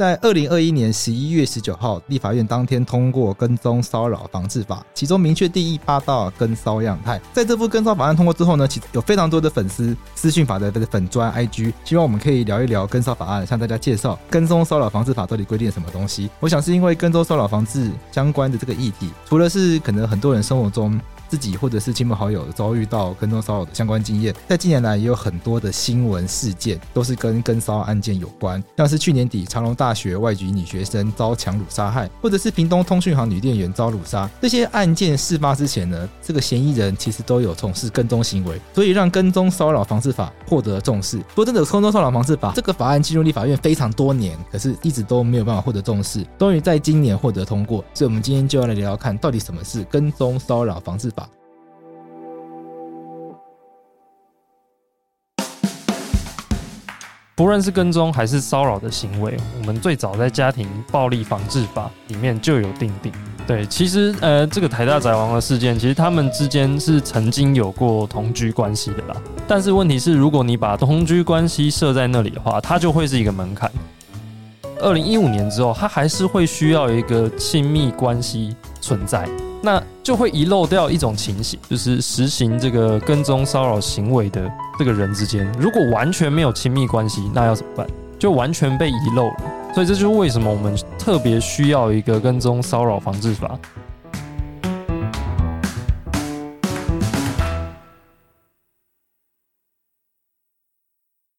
在二零二一年十一月十九号，立法院当天通过《跟踪骚扰防治法》，其中明确定义八道跟骚样态。在这部跟骚法案通过之后呢，其有非常多的粉丝私讯法的粉砖 IG，希望我们可以聊一聊跟骚法案，向大家介绍《跟踪骚扰防治法》到底规定了什么东西。我想是因为跟踪骚扰防治相关的这个议题，除了是可能很多人生活中。自己或者是亲朋好友遭遇到跟踪骚扰的相关经验，在近年来也有很多的新闻事件都是跟跟骚案件有关，像是去年底长荣大学外籍女学生遭强掳杀害，或者是屏东通讯行女店员遭掳杀。这些案件事发之前呢，这个嫌疑人其实都有从事跟踪行为，所以让跟踪骚扰防治法获得重视。说真的，跟踪骚扰防治法这个法案进入立法院非常多年，可是一直都没有办法获得重视，终于在今年获得通过。所以，我们今天就要来聊聊看，到底什么是跟踪骚扰防治法。不论是跟踪还是骚扰的行为，我们最早在家庭暴力防治法里面就有定定。对，其实呃，这个台大宅王的事件，其实他们之间是曾经有过同居关系的啦。但是问题是，如果你把同居关系设在那里的话，它就会是一个门槛。二零一五年之后，它还是会需要一个亲密关系存在。那就会遗漏掉一种情形，就是实行这个跟踪骚扰行为的这个人之间，如果完全没有亲密关系，那要怎么办？就完全被遗漏了。所以这就是为什么我们特别需要一个跟踪骚扰防治法。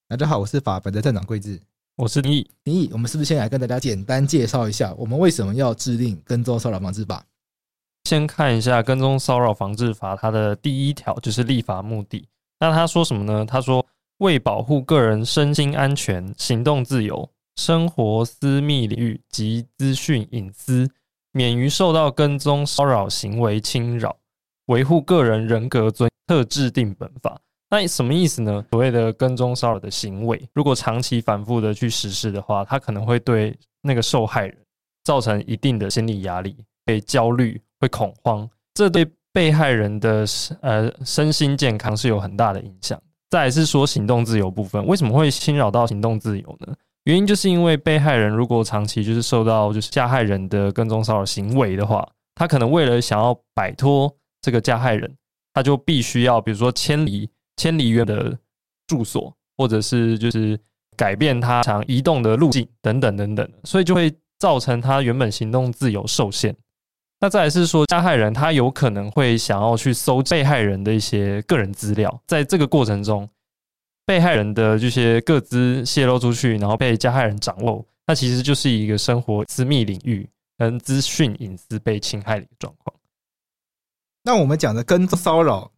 大家好，我是法白的站长桂智，我是林毅。林毅，我们是不是先来跟大家简单介绍一下，我们为什么要制定跟踪骚扰防治法？先看一下《跟踪骚扰防治法》，它的第一条就是立法目的。那他说什么呢？他说，为保护个人身心安全、行动自由、生活私密领域及资讯隐私，免于受到跟踪骚扰行为侵扰，维护个人人格尊，特制定本法。那什么意思呢？所谓的跟踪骚扰的行为，如果长期反复的去实施的话，它可能会对那个受害人造成一定的心理压力，被焦虑。会恐慌，这对被害人的呃身心健康是有很大的影响。再来是说行动自由部分，为什么会侵扰到行动自由呢？原因就是因为被害人如果长期就是受到就是加害人的跟踪骚扰行为的话，他可能为了想要摆脱这个加害人，他就必须要比如说迁离千里远的住所，或者是就是改变他常移动的路径等等等等，所以就会造成他原本行动自由受限。那再来是说，加害人他有可能会想要去搜被害人的一些个人资料，在这个过程中，被害人的这些个资泄露出去，然后被加害人掌握，那其实就是一个生活私密领域跟资讯隐私被侵害的一个状况。那我们讲的跟骚扰。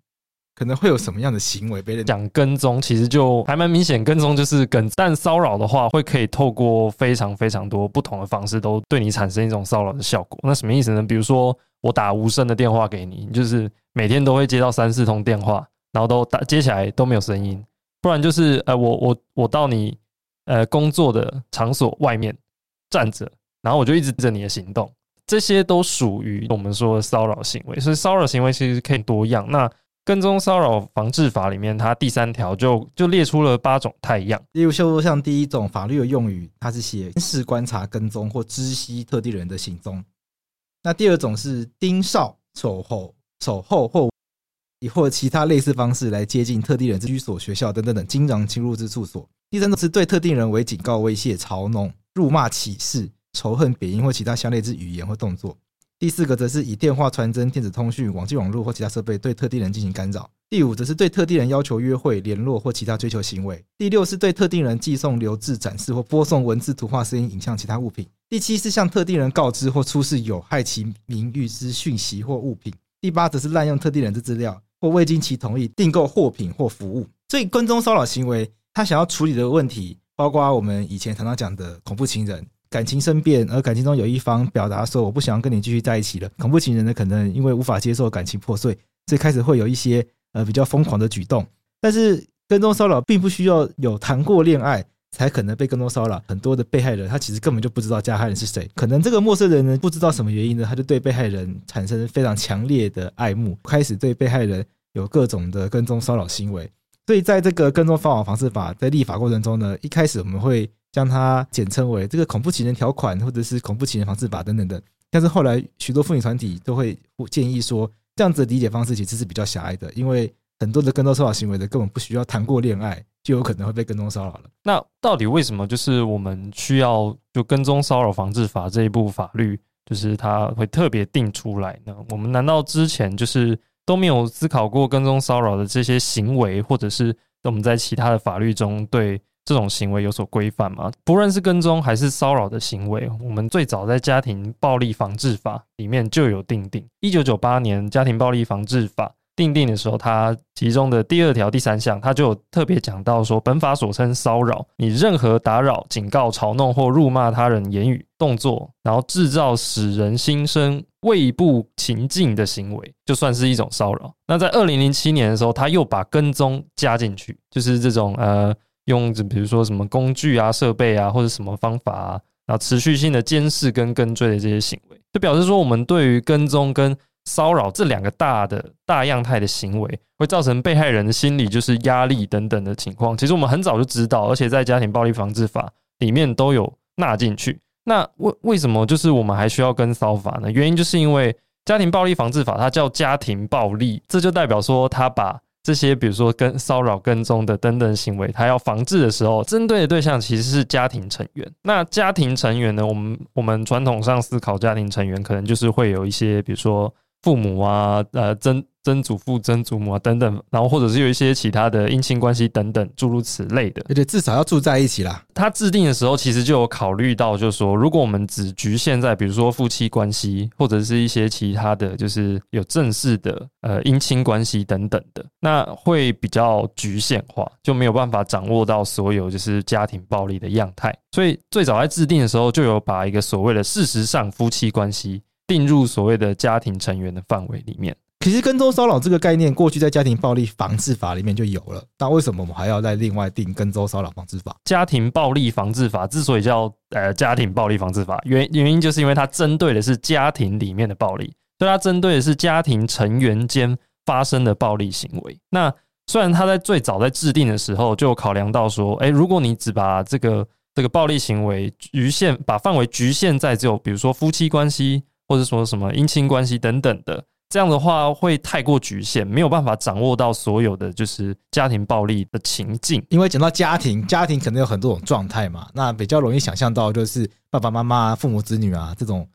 可能会有什么样的行为被人讲跟踪？其实就还蛮明显，跟踪就是跟，但骚扰的话会可以透过非常非常多不同的方式，都对你产生一种骚扰的效果。那什么意思呢？比如说我打无声的电话给你，就是每天都会接到三四通电话，然后都打接起来都没有声音。不然就是呃，我我我到你呃工作的场所外面站着，然后我就一直盯着你的行动，这些都属于我们说的骚扰行为。所以骚扰行为其实可以多样。那跟踪骚扰防治法里面，它第三条就就列出了八种太样。例如说，像第一种法律的用语，它是写监视、观察、跟踪或知悉特定人的行踪。那第二种是盯梢、守候、守候或以或其他类似方式来接近特定人之居所、学校等等等，经常侵入之处所。第三种是对特定人为警告、威胁、嘲弄、辱骂、歧视、仇恨、贬抑或其他相类之语言或动作。第四个则是以电话传真、电子通讯、网际网络或其他设备对特定人进行干扰。第五则是对特定人要求约会、联络或其他追求行为。第六是对特定人寄送、留置、展示或播送文字、图画、声音、影像、其他物品。第七是向特定人告知或出示有害其名誉之讯息或物品。第八则是滥用特定人的资料或未经其同意订购货品或服务。所以跟踪骚扰行为，他想要处理的问题，包括我们以前常常讲的恐怖情人。感情生变，而感情中有一方表达说：“我不想跟你继续在一起了。”恐怖情人呢，可能因为无法接受感情破碎，所以开始会有一些呃比较疯狂的举动。但是跟踪骚扰并不需要有谈过恋爱才可能被跟踪骚扰。很多的被害人他其实根本就不知道加害人是谁，可能这个陌生人呢不知道什么原因呢，他就对被害人产生非常强烈的爱慕，开始对被害人有各种的跟踪骚扰行为。所以在这个跟踪骚扰防治法在立法过程中呢，一开始我们会将它简称为这个恐怖情人条款，或者是恐怖情人防治法等等的。但是后来许多妇女团体都会建议说，这样子的理解方式其实是比较狭隘的，因为很多的跟踪骚扰行为的根本不需要谈过恋爱，就有可能会被跟踪骚扰了。那到底为什么就是我们需要就跟踪骚扰防治法这一部法律，就是它会特别定出来呢？我们难道之前就是都没有思考过跟踪骚扰的这些行为，或者是我们在其他的法律中对？这种行为有所规范吗？不论是跟踪还是骚扰的行为，我们最早在家庭暴力防治法里面就有定定。一九九八年家庭暴力防治法定定的时候，它其中的第二条第三项，它就有特别讲到说，本法所称骚扰，你任何打扰、警告、嘲弄或辱骂他人言语、动作，然后制造使人心生畏怖情境的行为，就算是一种骚扰。那在二零零七年的时候，他又把跟踪加进去，就是这种呃。用比如说什么工具啊、设备啊，或者什么方法啊，然后持续性的监视跟跟追的这些行为，就表示说我们对于跟踪跟骚扰这两个大的大样态的行为，会造成被害人的心理就是压力等等的情况。其实我们很早就知道，而且在家庭暴力防治法里面都有纳进去。那为为什么就是我们还需要跟骚法呢？原因就是因为家庭暴力防治法它叫家庭暴力，这就代表说它把。这些比如说跟骚扰、跟踪的等等行为，他要防治的时候，针对的对象其实是家庭成员。那家庭成员呢？我们我们传统上思考家庭成员，可能就是会有一些，比如说父母啊，呃，曾。曾祖父、曾祖母啊等等，然后或者是有一些其他的姻亲关系等等诸如此类的，而且至少要住在一起啦。他制定的时候其实就有考虑到，就是说，如果我们只局限在比如说夫妻关系，或者是一些其他的就是有正式的呃姻亲关系等等的，那会比较局限化，就没有办法掌握到所有就是家庭暴力的样态。所以最早在制定的时候，就有把一个所谓的事实上夫妻关系定入所谓的家庭成员的范围里面。其实跟踪骚扰这个概念，过去在家庭暴力防治法里面就有了。那为什么我们还要再另外定跟踪骚扰防治法？家庭暴力防治法之所以叫呃家庭暴力防治法，原原因就是因为它针对的是家庭里面的暴力，所以它针对的是家庭成员间发生的暴力行为。那虽然它在最早在制定的时候就考量到说，哎，如果你只把这个这个暴力行为局限，把范围局限在只有比如说夫妻关系，或者说什么姻亲关系等等的。这样的话会太过局限，没有办法掌握到所有的就是家庭暴力的情境。因为讲到家庭，家庭可能有很多种状态嘛，那比较容易想象到就是爸爸妈妈、父母子女啊这种，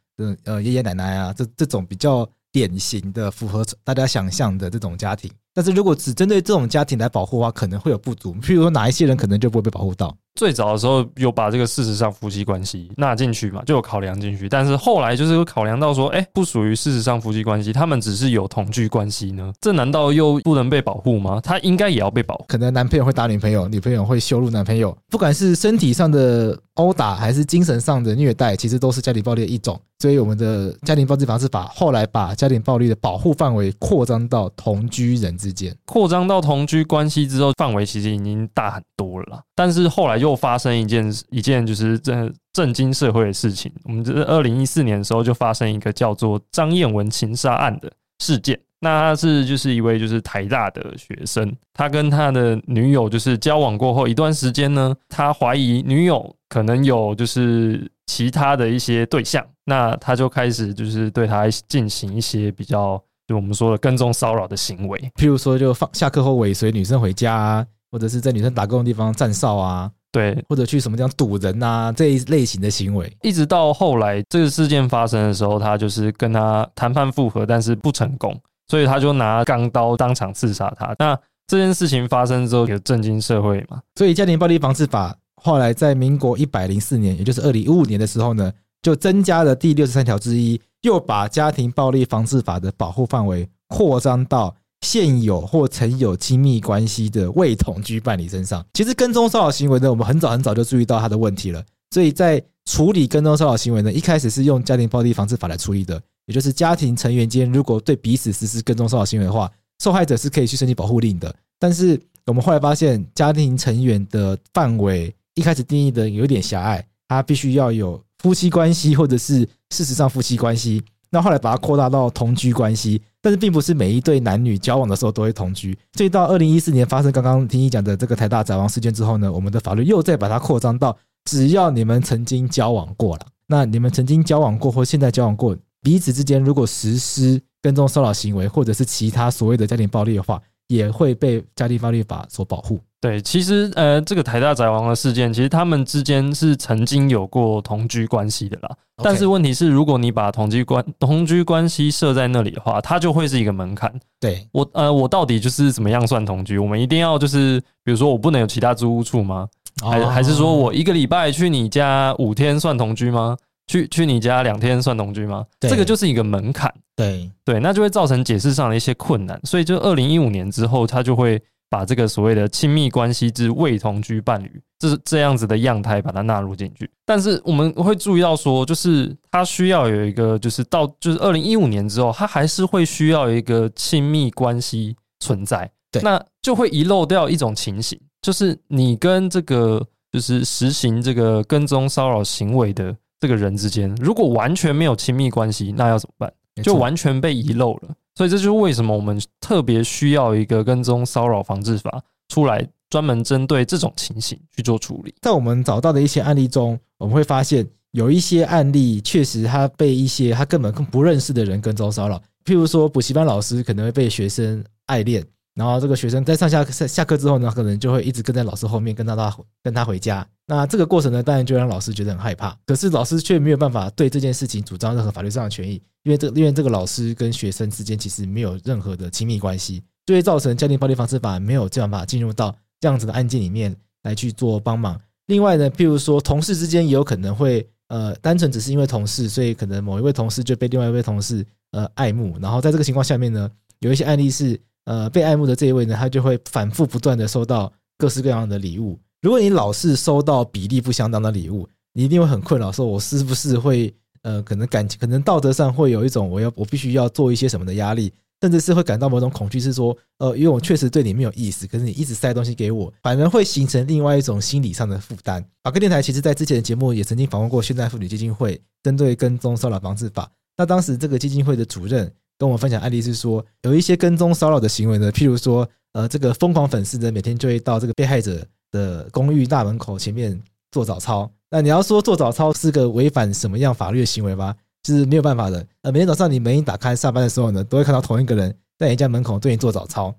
呃爷爷奶奶啊这这种比较典型的符合大家想象的这种家庭。但是如果只针对这种家庭来保护的话，可能会有不足。譬如说哪一些人可能就不会被保护到。最早的时候有把这个事实上夫妻关系纳进去嘛，就有考量进去。但是后来就是有考量到说，哎，不属于事实上夫妻关系，他们只是有同居关系呢，这难道又不能被保护吗？他应该也要被保护。可能男朋友会打女朋友，女朋友会羞辱男朋友，不管是身体上的殴打还是精神上的虐待，其实都是家庭暴力的一种。所以我们的家庭暴力防治法后来把家庭暴力的保护范围扩张到同居人之间，扩张到同居关系之后，范围其实已经大很了。但是后来又发生一件。一件就是震震惊社会的事情。我们这二零一四年的时候就发生一个叫做张燕文情杀案的事件。那他是就是一位就是台大的学生，他跟他的女友就是交往过后一段时间呢，他怀疑女友可能有就是其他的一些对象，那他就开始就是对他进行一些比较就我们说的跟踪骚扰的行为，譬如说就放下课后尾随女生回家啊，或者是在女生打工的地方站哨啊。对，或者去什么地方堵人啊，这一类型的行为，一直到后来这个事件发生的时候，他就是跟他谈判复合，但是不成功，所以他就拿钢刀当场刺杀他。那这件事情发生之后，也震惊社会嘛？所以家庭暴力防治法后来在民国一百零四年，也就是二零一五年的时候呢，就增加了第六十三条之一，又把家庭暴力防治法的保护范围扩张到。现有或曾有亲密关系的未同居伴侣身上，其实跟踪骚扰行为呢，我们很早很早就注意到他的问题了。所以在处理跟踪骚扰行为呢，一开始是用家庭暴力防治法来处理的，也就是家庭成员间如果对彼此实施跟踪骚扰行为的话，受害者是可以去申请保护令的。但是我们后来发现，家庭成员的范围一开始定义的有点狭隘，他必须要有夫妻关系或者是事实上夫妻关系。那后来把它扩大到同居关系，但是并不是每一对男女交往的时候都会同居。所以到二零一四年发生刚刚听你讲的这个台大宅亡事件之后呢，我们的法律又再把它扩张到只要你们曾经交往过了，那你们曾经交往过或现在交往过，彼此之间如果实施跟踪骚扰行为，或者是其他所谓的家庭暴力的话，也会被家庭暴力法所保护。对，其实呃，这个台大宅王的事件，其实他们之间是曾经有过同居关系的啦。但是问题是，如果你把同居关同居关系设在那里的话，它就会是一个门槛。对我呃，我到底就是怎么样算同居？我们一定要就是，比如说我不能有其他租屋处吗？还还是说我一个礼拜去你家五天算同居吗？去去你家两天算同居吗？这个就是一个门槛。对对，那就会造成解释上的一些困难。所以就二零一五年之后，他就会。把这个所谓的亲密关系之未同居伴侣，这是这样子的样态，把它纳入进去。但是我们会注意到说，就是他需要有一个，就是到就是二零一五年之后，他还是会需要有一个亲密关系存在。对，那就会遗漏掉一种情形，就是你跟这个就是实行这个跟踪骚扰行为的这个人之间，如果完全没有亲密关系，那要怎么办？就完全被遗漏了。所以这就是为什么我们特别需要一个跟踪骚扰防治法出来，专门针对这种情形去做处理。在我们找到的一些案例中，我们会发现有一些案例确实他被一些他根本更不认识的人跟踪骚扰，譬如说补习班老师可能会被学生爱恋。然后这个学生在上下下下课之后呢，可能就会一直跟在老师后面，跟他跟他回家。那这个过程呢，当然就让老师觉得很害怕。可是老师却没有办法对这件事情主张任何法律上的权益，因为这因为这个老师跟学生之间其实没有任何的亲密关系，就会造成家庭暴力防治法没有这样法进入到这样子的案件里面来去做帮忙。另外呢，譬如说同事之间也有可能会呃，单纯只是因为同事，所以可能某一位同事就被另外一位同事呃爱慕。然后在这个情况下面呢，有一些案例是。呃，被爱慕的这一位呢，他就会反复不断的收到各式各样的礼物。如果你老是收到比例不相当的礼物，你一定会很困扰，说我是不是会呃，可能感情，可能道德上会有一种我要我必须要做一些什么的压力，甚至是会感到某种恐惧，是说呃，因为我确实对你没有意思，可是你一直塞东西给我，反而会形成另外一种心理上的负担。法客电台其实在之前的节目也曾经访问过现代妇女基金会，针对跟踪骚扰防治法，那当时这个基金会的主任。跟我分享案例是说，有一些跟踪骚扰的行为呢，譬如说，呃，这个疯狂粉丝呢，每天就会到这个被害者的公寓大门口前面做早操。那你要说做早操是个违反什么样法律的行为吗？就是没有办法的。呃，每天早上你门一打开，上班的时候呢，都会看到同一个人在你家门口对你做早操，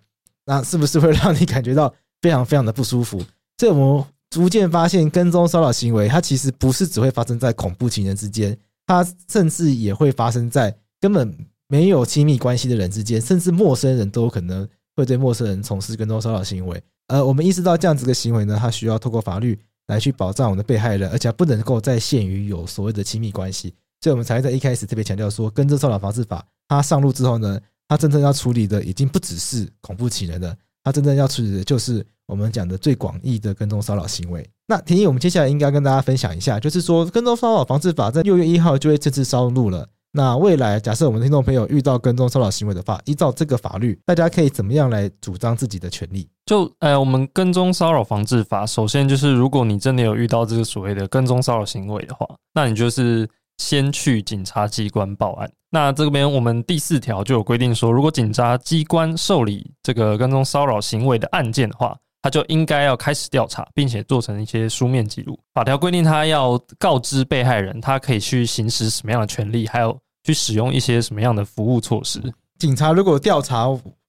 那是不是会让你感觉到非常非常的不舒服？所以我们逐渐发现，跟踪骚扰行为它其实不是只会发生在恐怖情人之间，它甚至也会发生在根本。没有亲密关系的人之间，甚至陌生人都有可能会对陌生人从事跟踪骚扰行为。而我们意识到这样子的行为呢，它需要透过法律来去保障我们的被害人，而且不能够再限于有所谓的亲密关系。所以，我们才会在一开始特别强调说，跟踪骚扰防治法它上路之后呢，它真正要处理的已经不只是恐怖情人了，它真正要处理的就是我们讲的最广义的跟踪骚扰行为。那田一，我们接下来应该跟大家分享一下，就是说跟踪骚扰防治法在六月一号就会正式上路了。那未来，假设我们听众朋友遇到跟踪骚扰行为的话，依照这个法律，大家可以怎么样来主张自己的权利？就呃，我们跟踪骚扰防治法，首先就是如果你真的有遇到这个所谓的跟踪骚扰行为的话，那你就是先去警察机关报案。那这边我们第四条就有规定说，如果警察机关受理这个跟踪骚扰行为的案件的话，他就应该要开始调查，并且做成一些书面记录。法条规定，他要告知被害人，他可以去行使什么样的权利，还有去使用一些什么样的服务措施。警察如果调查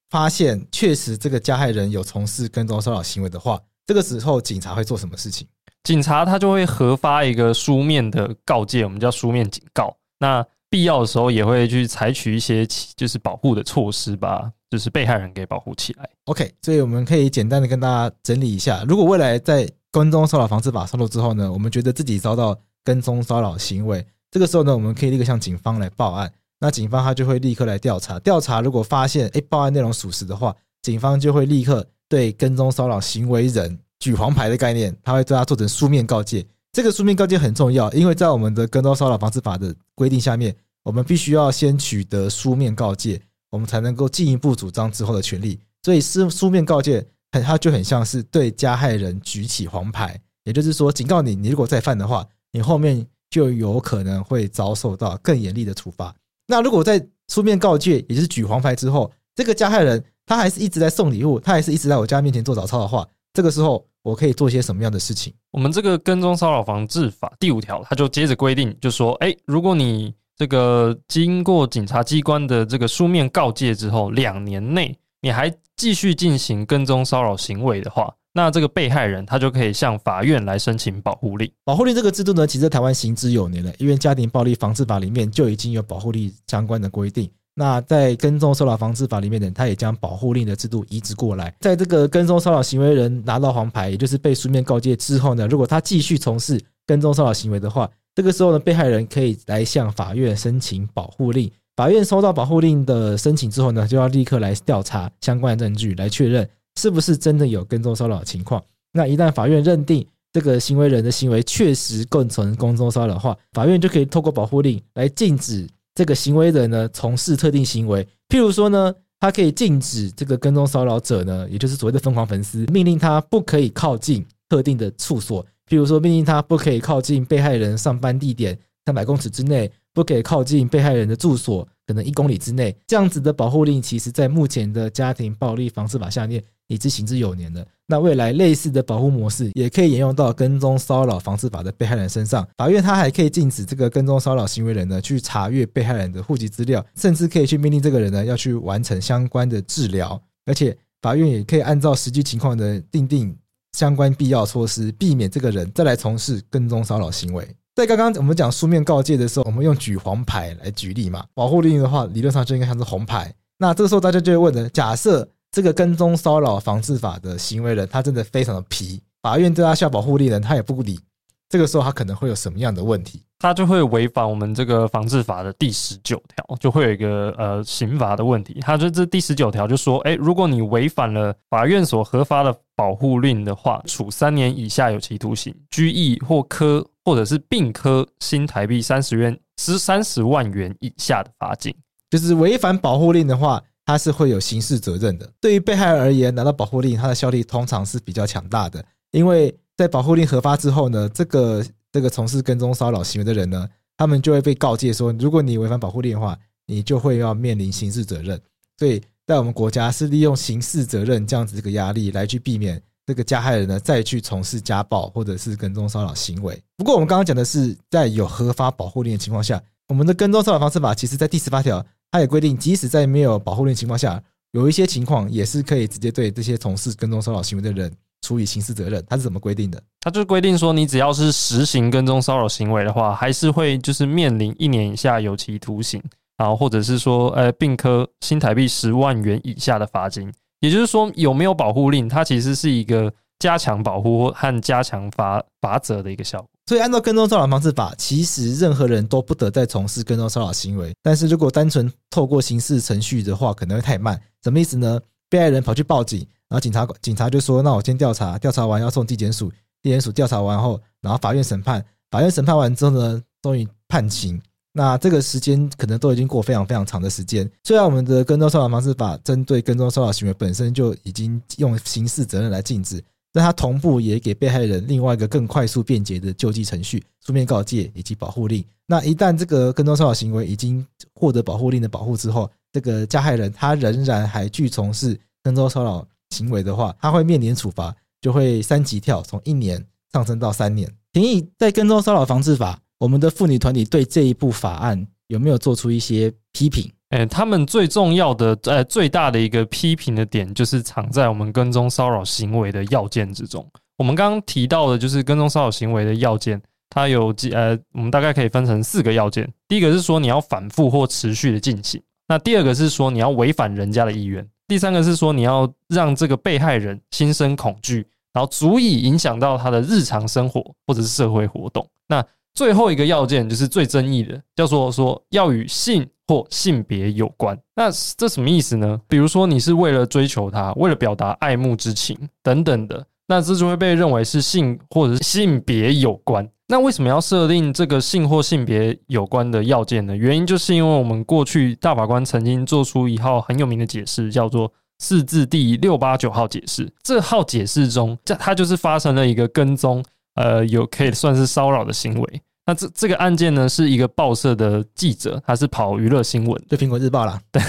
发现确实这个加害人有从事跟踪骚扰行为的话，这个时候警察会做什么事情？警察他就会核发一个书面的告诫，我们叫书面警告。那必要的时候也会去采取一些就是保护的措施吧。就是被害人给保护起来。OK，所以我们可以简单的跟大家整理一下：如果未来在跟踪骚扰防治法上路之后呢，我们觉得自己遭到跟踪骚扰行为，这个时候呢，我们可以立刻向警方来报案。那警方他就会立刻来调查，调查如果发现诶报案内容属实的话，警方就会立刻对跟踪骚扰行为人举黄牌的概念，他会对他做成书面告诫。这个书面告诫很重要，因为在我们的跟踪骚扰防治法的规定下面，我们必须要先取得书面告诫。我们才能够进一步主张之后的权利，所以书书面告诫，很它就很像是对加害人举起黄牌，也就是说警告你，你如果再犯的话，你后面就有可能会遭受到更严厉的处罚。那如果在书面告诫，也就是举黄牌之后，这个加害人他还是一直在送礼物，他还是一直在我家面前做早操的话，这个时候我可以做些什么样的事情？我们这个跟踪骚扰防治法第五条，它就接着规定，就说，哎，如果你这个经过警察机关的这个书面告诫之后，两年内你还继续进行跟踪骚扰行为的话，那这个被害人他就可以向法院来申请保护令。保护令这个制度呢，其实台湾行之有年了，因为家庭暴力防治法里面就已经有保护令相关的规定。那在跟踪骚扰防治法里面呢，他也将保护令的制度移植过来。在这个跟踪骚扰行为人拿到黄牌，也就是被书面告诫之后呢，如果他继续从事跟踪骚扰行为的话，这个时候呢，被害人可以来向法院申请保护令。法院收到保护令的申请之后呢，就要立刻来调查相关的证据，来确认。是不是真的有跟踪骚扰情况？那一旦法院认定这个行为人的行为确实构成跟踪骚扰的话，法院就可以透过保护令来禁止这个行为人呢从事特定行为。譬如说呢，他可以禁止这个跟踪骚扰者呢，也就是所谓的疯狂粉丝，命令他不可以靠近特定的处所。譬如说，命令他不可以靠近被害人上班地点三百公尺之内，不可以靠近被害人的住所可能一公里之内。这样子的保护令，其实在目前的家庭暴力防治法下面。已经行之有年了。那未来类似的保护模式也可以沿用到跟踪骚扰防治法的被害人身上。法院他还可以禁止这个跟踪骚扰行为人呢去查阅被害人的户籍资料，甚至可以去命令这个人呢要去完成相关的治疗。而且法院也可以按照实际情况的定定相关必要措施，避免这个人再来从事跟踪骚扰行为。在刚刚我们讲书面告诫的时候，我们用举黄牌来举例嘛。保护令的话，理论上就应该像是红牌。那这个时候大家就会问了：假设这个跟踪骚扰防治法的行为人，他真的非常的皮，法院对他下保护令人，他也不理。这个时候他可能会有什么样的问题？他就会违反我们这个防治法的第十九条，就会有一个呃刑罚的问题。他就这第十九条就说，哎，如果你违反了法院所核发的保护令的话，处三年以下有期徒刑、拘役或科或者是并科新台币三十元至三十万元以下的罚金。就是违反保护令的话。他是会有刑事责任的。对于被害人而言，拿到保护令，它的效力通常是比较强大的。因为在保护令核发之后呢，这个这个从事跟踪骚扰行为的人呢，他们就会被告诫说，如果你违反保护令的话，你就会要面临刑事责任。所以在我们国家是利用刑事责任这样子这个压力来去避免这个加害人呢再去从事家暴或者是跟踪骚扰行为。不过我们刚刚讲的是在有合法保护令的情况下，我们的跟踪骚扰防治法其实在第十八条。它也规定，即使在没有保护令情况下，有一些情况也是可以直接对这些从事跟踪骚扰行为的人处以刑事责任。它是怎么规定的？它就规定说，你只要是实行跟踪骚扰行为的话，还是会就是面临一年以下有期徒刑，然后或者是说，呃，并科新台币十万元以下的罚金。也就是说，有没有保护令，它其实是一个加强保护和加强罚罚则的一个效果。所以，按照跟踪骚扰防治法，其实任何人都不得再从事跟踪骚扰行为。但是如果单纯透过刑事程序的话，可能会太慢。什么意思呢？被害人跑去报警，然后警察警察就说：“那我先调查，调查完要送地检署，地检署调查完后，然后法院审判，法院审判完之后呢，终于判刑。那这个时间可能都已经过非常非常长的时间。虽然我们的跟踪骚扰防治法针对跟踪骚扰行为本身就已经用刑事责任来禁止。”但它同步也给被害人另外一个更快速便捷的救济程序，书面告诫以及保护令。那一旦这个跟踪骚扰行为已经获得保护令的保护之后，这个加害人他仍然还继续从事跟踪骚扰行为的话，他会面临处罚，就会三级跳，从一年上升到三年。廷义在跟踪骚扰防治法，我们的妇女团体对这一部法案有没有做出一些批评？哎，他们最重要的、呃，最大的一个批评的点，就是藏在我们跟踪骚扰行为的要件之中。我们刚刚提到的，就是跟踪骚扰行为的要件，它有几呃，我们大概可以分成四个要件。第一个是说你要反复或持续的进行，那第二个是说你要违反人家的意愿，第三个是说你要让这个被害人心生恐惧，然后足以影响到他的日常生活或者是社会活动。那最后一个要件就是最争议的，叫做说要与性或性别有关。那这什么意思呢？比如说你是为了追求他，为了表达爱慕之情等等的，那这就会被认为是性或者是性别有关。那为什么要设定这个性或性别有关的要件呢？原因就是因为我们过去大法官曾经做出一号很有名的解释，叫做四字第六八九号解释。这号解释中，这它就是发生了一个跟踪。呃，有可以算是骚扰的行为。那这这个案件呢，是一个报社的记者，他是跑娱乐新闻，对苹果日报啦。对，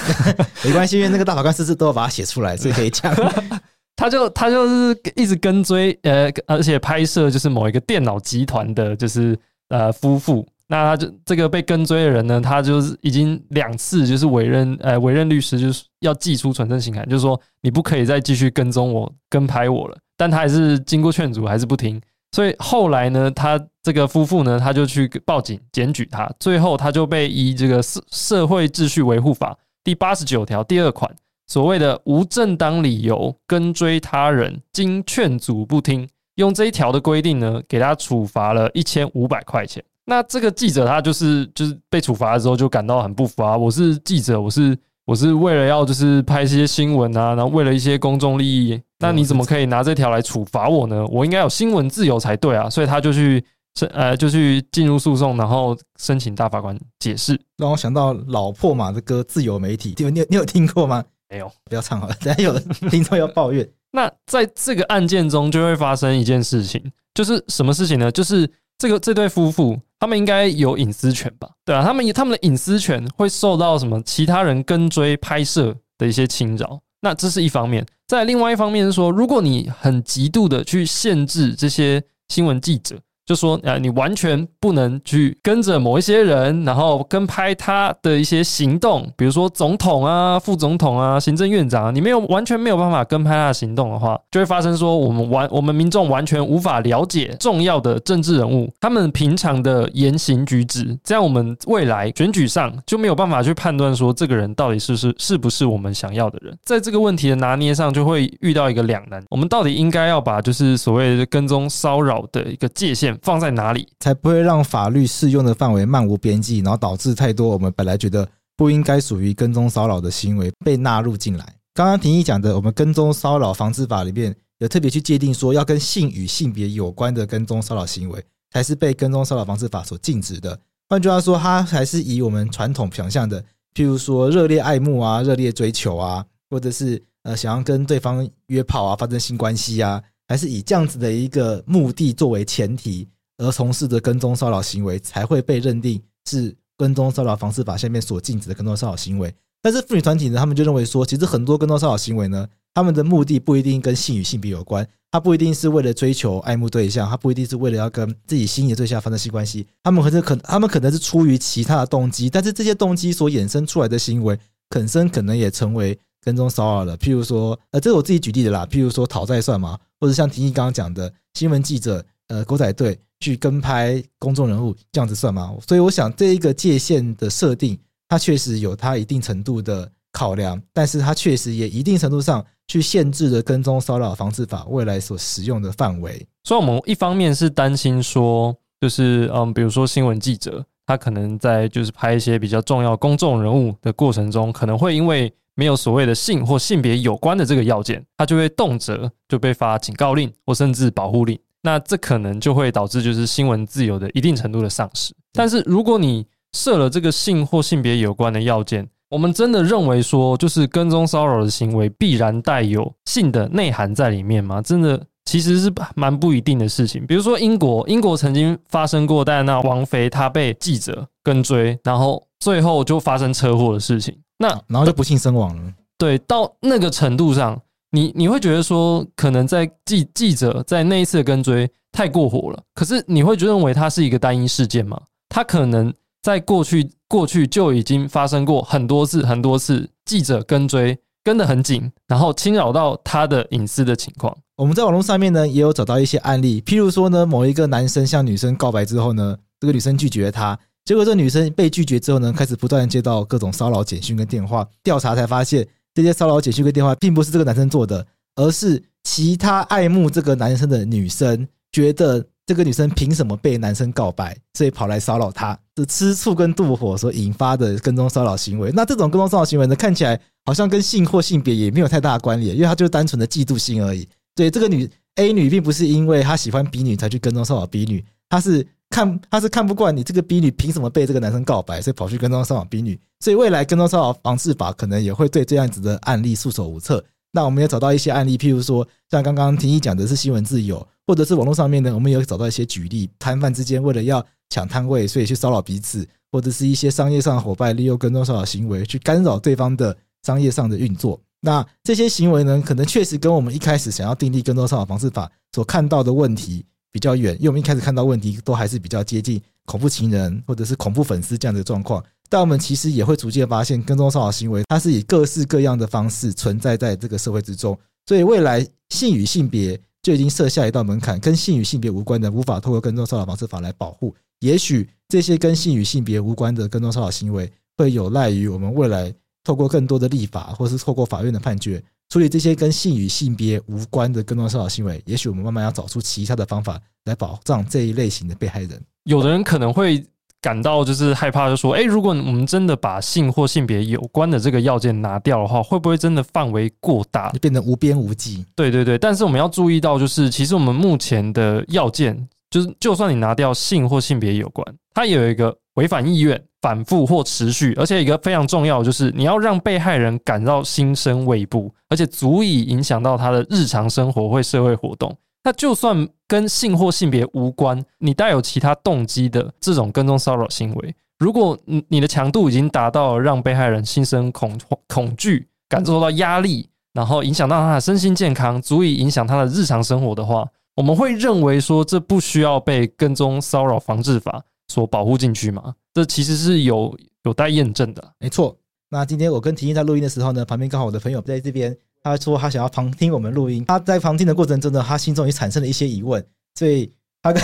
没关系，因为那个大法官是不是都要把它写出来，所以可以讲。他就他就是一直跟追，呃，而且拍摄就是某一个电脑集团的，就是呃夫妇。那他就这个被跟追的人呢，他就是已经两次就是委任呃委任律师，就是要寄出传真信函，就是说你不可以再继续跟踪我、跟拍我了。但他还是经过劝阻，还是不听。所以后来呢，他这个夫妇呢，他就去报警检举他，最后他就被依这个社社会秩序维护法第八十九条第二款所谓的无正当理由跟追他人，经劝阻不听，用这一条的规定呢，给他处罚了一千五百块钱。那这个记者他就是就是被处罚的时候就感到很不服啊！我是记者，我是我是为了要就是拍一些新闻啊，然后为了一些公众利益。那你怎么可以拿这条来处罚我呢？我应该有新闻自由才对啊！所以他就去申呃，就去进入诉讼，然后申请大法官解释。让我想到老破马的歌《自由媒体》，你有你有听过吗？没有，不要唱好了，等下有听众要抱怨。那在这个案件中就会发生一件事情，就是什么事情呢？就是这个这对夫妇，他们应该有隐私权吧？对啊，他们他们的隐私权会受到什么其他人跟追拍摄的一些侵扰。那这是一方面，在另外一方面是说，如果你很极度的去限制这些新闻记者。就说呃，你完全不能去跟着某一些人，然后跟拍他的一些行动，比如说总统啊、副总统啊、行政院长啊，你没有完全没有办法跟拍他的行动的话，就会发生说我们完 我们民众完全无法了解重要的政治人物他们平常的言行举止，这样我们未来选举上就没有办法去判断说这个人到底是不是是不是我们想要的人，在这个问题的拿捏上就会遇到一个两难，我们到底应该要把就是所谓的跟踪骚扰的一个界限。放在哪里才不会让法律适用的范围漫无边际，然后导致太多我们本来觉得不应该属于跟踪骚扰的行为被纳入进来？刚刚庭议讲的，我们跟踪骚扰防治法里面有特别去界定说，要跟性与性别有关的跟踪骚扰行为才是被跟踪骚扰防治法所禁止的。换句话说，它还是以我们传统想象的，譬如说热烈爱慕啊、热烈追求啊，或者是呃想要跟对方约炮啊、发生性关系啊。还是以这样子的一个目的作为前提而从事的跟踪骚扰行为，才会被认定是跟踪骚扰防治法下面所禁止的跟踪骚扰行为。但是妇女团体呢，他们就认为说，其实很多跟踪骚扰行为呢，他们的目的不一定跟性与性别有关，他不一定是为了追求爱慕对象，他不一定是为了要跟自己心仪的对象发生性关系，他们可能可他们可能是出于其他的动机，但是这些动机所衍生出来的行为，本身可能也成为。跟踪骚扰了，譬如说，呃，这是我自己举例的啦。譬如说，讨债算吗？或者像庭议刚刚讲的，新闻记者，呃，狗仔队去跟拍公众人物，这样子算吗？所以，我想这一个界限的设定，它确实有它一定程度的考量，但是它确实也一定程度上去限制了跟踪骚扰防治法未来所使用的范围。所以，我们一方面是担心说，就是嗯，比如说新闻记者，他可能在就是拍一些比较重要公众人物的过程中，可能会因为没有所谓的性或性别有关的这个要件，他就会动辄就被发警告令或甚至保护令。那这可能就会导致就是新闻自由的一定程度的丧失。但是如果你设了这个性或性别有关的要件，我们真的认为说就是跟踪骚扰的行为必然带有性的内涵在里面吗？真的其实是蛮不一定的事情。比如说英国，英国曾经发生过戴安娜王妃她被记者跟追，然后最后就发生车祸的事情。那然后就不幸身亡了。对，到那个程度上，你你会觉得说，可能在记记者在那一次的跟追太过火了。可是你会认为它是一个单一事件吗？它可能在过去过去就已经发生过很多次很多次记者跟追跟得很紧，然后侵扰到他的隐私的情况。我们在网络上面呢也有找到一些案例，譬如说呢，某一个男生向女生告白之后呢，这个女生拒绝了他。结果，这女生被拒绝之后呢，开始不断接到各种骚扰简讯跟电话。调查才发现，这些骚扰简讯跟电话并不是这个男生做的，而是其他爱慕这个男生的女生觉得这个女生凭什么被男生告白，所以跑来骚扰他，是吃醋跟妒火所引发的跟踪骚扰行为。那这种跟踪骚扰行为呢，看起来好像跟性或性别也没有太大的关联，因为他就是单纯的嫉妒心而已。对，这个女 A 女并不是因为她喜欢 B 女才去跟踪骚扰 B 女，她是。看他是看不惯你这个 B 女凭什么被这个男生告白，所以跑去跟踪骚扰 B 女，所以未来跟踪骚扰防治法可能也会对这样子的案例束手无策。那我们也找到一些案例，譬如说像刚刚庭议讲的是新闻自由，或者是网络上面呢，我们也有找到一些举例，摊贩之间为了要抢摊位，所以去骚扰彼此，或者是一些商业上的伙伴利用跟踪骚扰行为去干扰对方的商业上的运作。那这些行为呢，可能确实跟我们一开始想要订立跟踪骚扰防治法所看到的问题比较远，因为我们一开始看到问题都还是比较接近恐怖情人或者是恐怖粉丝这样的状况。但我们其实也会逐渐发现，跟踪骚扰行为它是以各式各样的方式存在在这个社会之中。所以未来性与性别就已经设下一道门槛，跟性与性别无关的，无法透过跟踪骚扰防治法来保护。也许这些跟性与性别无关的跟踪骚扰行为，会有赖于我们未来。透过更多的立法，或是透过法院的判决，处理这些跟性与性别无关的跟踪骚扰行为，也许我们慢慢要找出其他的方法来保障这一类型的被害人。有的人可能会感到就是害怕，就说：“诶，如果我们真的把性或性别有关的这个要件拿掉的话，会不会真的范围过大，变得无边无际？”对对对，但是我们要注意到，就是其实我们目前的要件，就是就算你拿掉性或性别有关，它也有一个违反意愿。反复或持续，而且一个非常重要就是，你要让被害人感到心生畏怖，而且足以影响到他的日常生活或社会活动。那就算跟性或性别无关，你带有其他动机的这种跟踪骚扰行为，如果你的强度已经达到让被害人心生恐恐惧、感受到压力，然后影响到他的身心健康，足以影响他的日常生活的话，我们会认为说，这不需要被跟踪骚扰防治法所保护进去嘛？这其实是有有待验证的，没错。那今天我跟婷婷在录音的时候呢，旁边刚好我的朋友在这边，他说他想要旁听我们录音。他在旁听的过程中呢，他心中也产生了一些疑问，所以他跟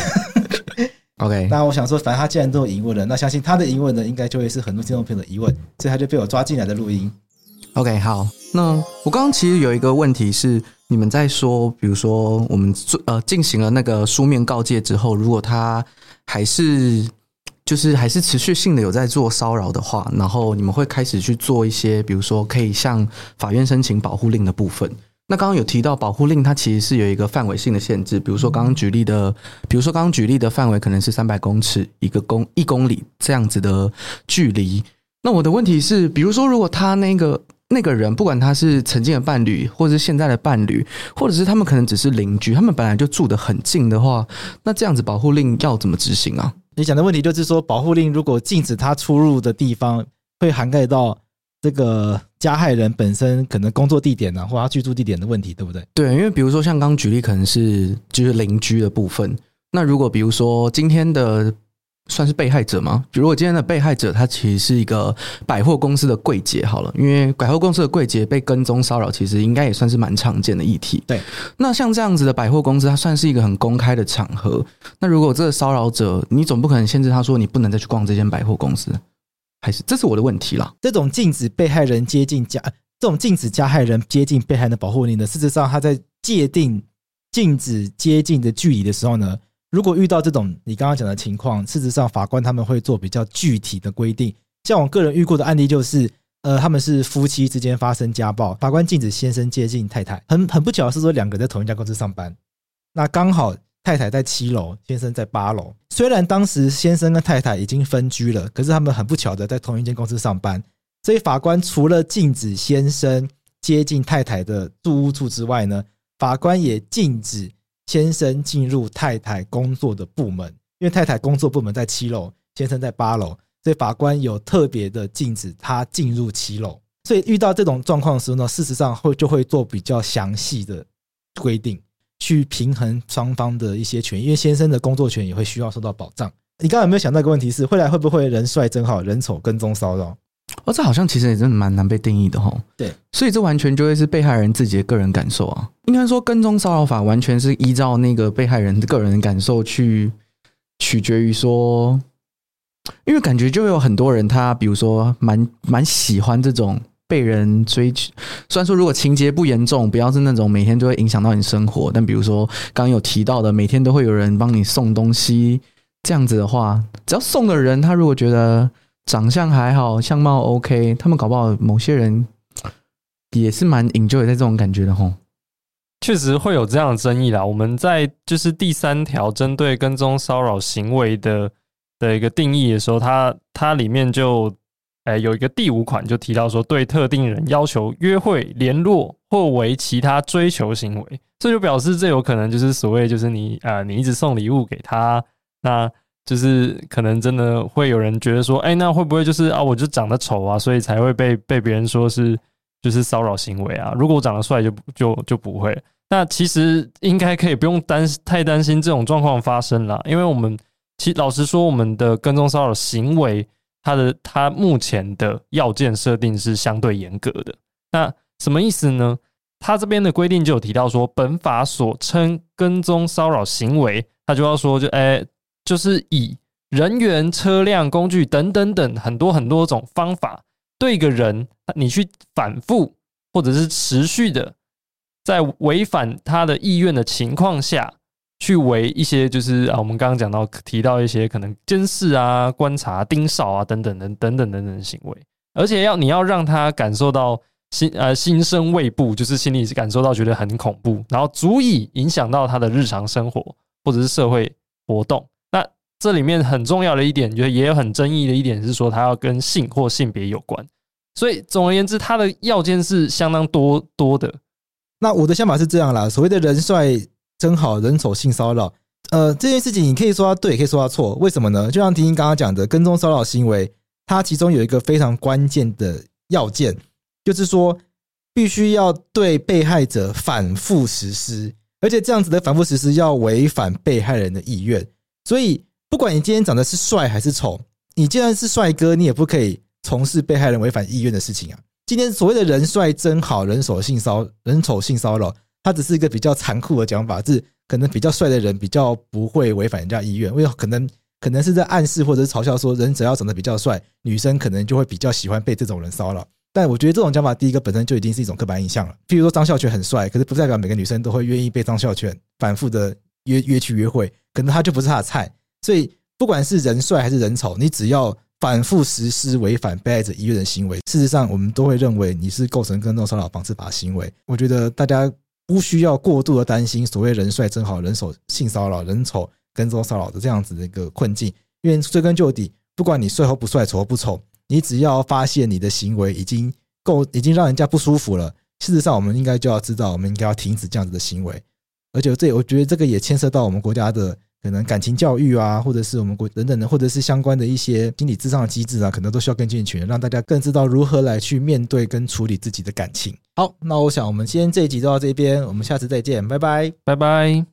OK。那我想说，反正他既然都有疑问了，那相信他的疑问呢，应该就会是很多听众朋友的疑问，所以他就被我抓进来的录音。OK，好。那我刚刚其实有一个问题是，你们在说，比如说我们做呃进行了那个书面告诫之后，如果他还是。就是还是持续性的有在做骚扰的话，然后你们会开始去做一些，比如说可以向法院申请保护令的部分。那刚刚有提到保护令，它其实是有一个范围性的限制，比如说刚刚举例的，比如说刚刚举例的范围可能是三百公尺一个公一公里这样子的距离。那我的问题是，比如说如果他那个那个人，不管他是曾经的伴侣，或者是现在的伴侣，或者是他们可能只是邻居，他们本来就住得很近的话，那这样子保护令要怎么执行啊？你讲的问题就是说，保护令如果禁止他出入的地方，会涵盖到这个加害人本身可能工作地点啊，或他居住地点的问题，对不对？对，因为比如说像刚举例，可能是就是邻居的部分。那如果比如说今天的。算是被害者吗？比如我今天的被害者，他其实是一个百货公司的柜姐，好了，因为百货公司的柜姐被跟踪骚扰，其实应该也算是蛮常见的议题。对，那像这样子的百货公司，它算是一个很公开的场合。那如果这个骚扰者，你总不可能限制他说你不能再去逛这间百货公司，还是这是我的问题啦。这种禁止被害人接近加，这种禁止加害人接近被害人的保护令呢，事实上他在界定禁止接近的距离的时候呢。如果遇到这种你刚刚讲的情况，事实上法官他们会做比较具体的规定。像我个人遇过的案例就是，呃，他们是夫妻之间发生家暴，法官禁止先生接近太太。很很不巧是说两个在同一家公司上班，那刚好太太在七楼，先生在八楼。虽然当时先生跟太太已经分居了，可是他们很不巧的在同一间公司上班，所以法官除了禁止先生接近太太的住屋处之外呢，法官也禁止。先生进入太太工作的部门，因为太太工作部门在七楼，先生在八楼，所以法官有特别的禁止他进入七楼。所以遇到这种状况的时候呢，事实上会就会做比较详细的规定，去平衡双方的一些权，因为先生的工作权也会需要受到保障。你刚刚有没有想到一个问题是，未来会不会人帅真好人丑跟踪骚扰？哦，这好像其实也真的蛮难被定义的齁。对，所以这完全就会是被害人自己的个人感受啊。应该说，跟踪骚扰法完全是依照那个被害人的个人感受去取决于说，因为感觉就有很多人他比如说蛮蛮喜欢这种被人追求。虽然说如果情节不严重，不要是那种每天都会影响到你生活，但比如说刚刚有提到的，每天都会有人帮你送东西这样子的话，只要送的人他如果觉得。长相还好，相貌 OK，他们搞不好某些人也是蛮 enjoy 在这种感觉的吼。确实会有这样的争议啦。我们在就是第三条针对跟踪骚扰行为的的一个定义的时候，它它里面就诶有一个第五款就提到说，对特定人要求约会、联络或为其他追求行为，这就表示这有可能就是所谓就是你啊、呃，你一直送礼物给他那。就是可能真的会有人觉得说，哎，那会不会就是啊，我就长得丑啊，所以才会被被别人说是就是骚扰行为啊。如果我长得帅，就就就不会。那其实应该可以不用担太担心这种状况发生了，因为我们其老实说，我们的跟踪骚扰行为，它的它目前的要件设定是相对严格的。那什么意思呢？他这边的规定就有提到说，本法所称跟踪骚扰行为，他就要说就哎、就是以人员、车辆、工具等等等很多很多种方法，对一个人你去反复或者是持续的。在违反他的意愿的情况下，去为一些就是啊，我们刚刚讲到提到一些可能监视啊、观察、盯梢啊等等等等等等等的行为，而且要你要让他感受到心呃心生畏怖，就是心里感受到觉得很恐怖，然后足以影响到他的日常生活或者是社会活动。这里面很重要的一点，就也有很争议的一点是说，他要跟性或性别有关。所以总而言之，他的要件是相当多多的。那我的想法是这样啦，所谓的人帅真好人丑性骚扰，呃，这件事情你可以说他对，也可以说他错，为什么呢？就像婷婷刚刚讲的，跟踪骚扰行为，它其中有一个非常关键的要件，就是说必须要对被害者反复实施，而且这样子的反复实施要违反被害人的意愿。所以，不管你今天长得是帅还是丑，你既然是帅哥，你也不可以从事被害人违反意愿的事情啊。今天所谓的人帅真好人丑性骚人丑性骚扰，它只是一个比较残酷的讲法，是可能比较帅的人比较不会违反人家意愿，为可能可能是在暗示或者是嘲笑说，人只要长得比较帅，女生可能就会比较喜欢被这种人骚扰。但我觉得这种讲法，第一个本身就已经是一种刻板印象了。譬如说张孝全很帅，可是不代表每个女生都会愿意被张孝全反复的约约去约会，可能他就不是他的菜。所以不管是人帅还是人丑，你只要。反复实施违反被害者意愿的行为，事实上我们都会认为你是构成跟踪骚扰防治法行为。我觉得大家不需要过度的担心所谓人帅真好人丑性骚扰、人丑跟踪骚扰的这样子的一个困境，因为追根究底，不管你帅或不帅、丑或不丑，你只要发现你的行为已经够，已经让人家不舒服了，事实上我们应该就要知道，我们应该要停止这样子的行为。而且这，我觉得这个也牵涉到我们国家的。可能感情教育啊，或者是我们国等等的，或者是相关的一些心理智商的机制啊，可能都需要更健全，让大家更知道如何来去面对跟处理自己的感情。好，那我想我们今天这一集就到这边，我们下次再见，拜拜，拜拜。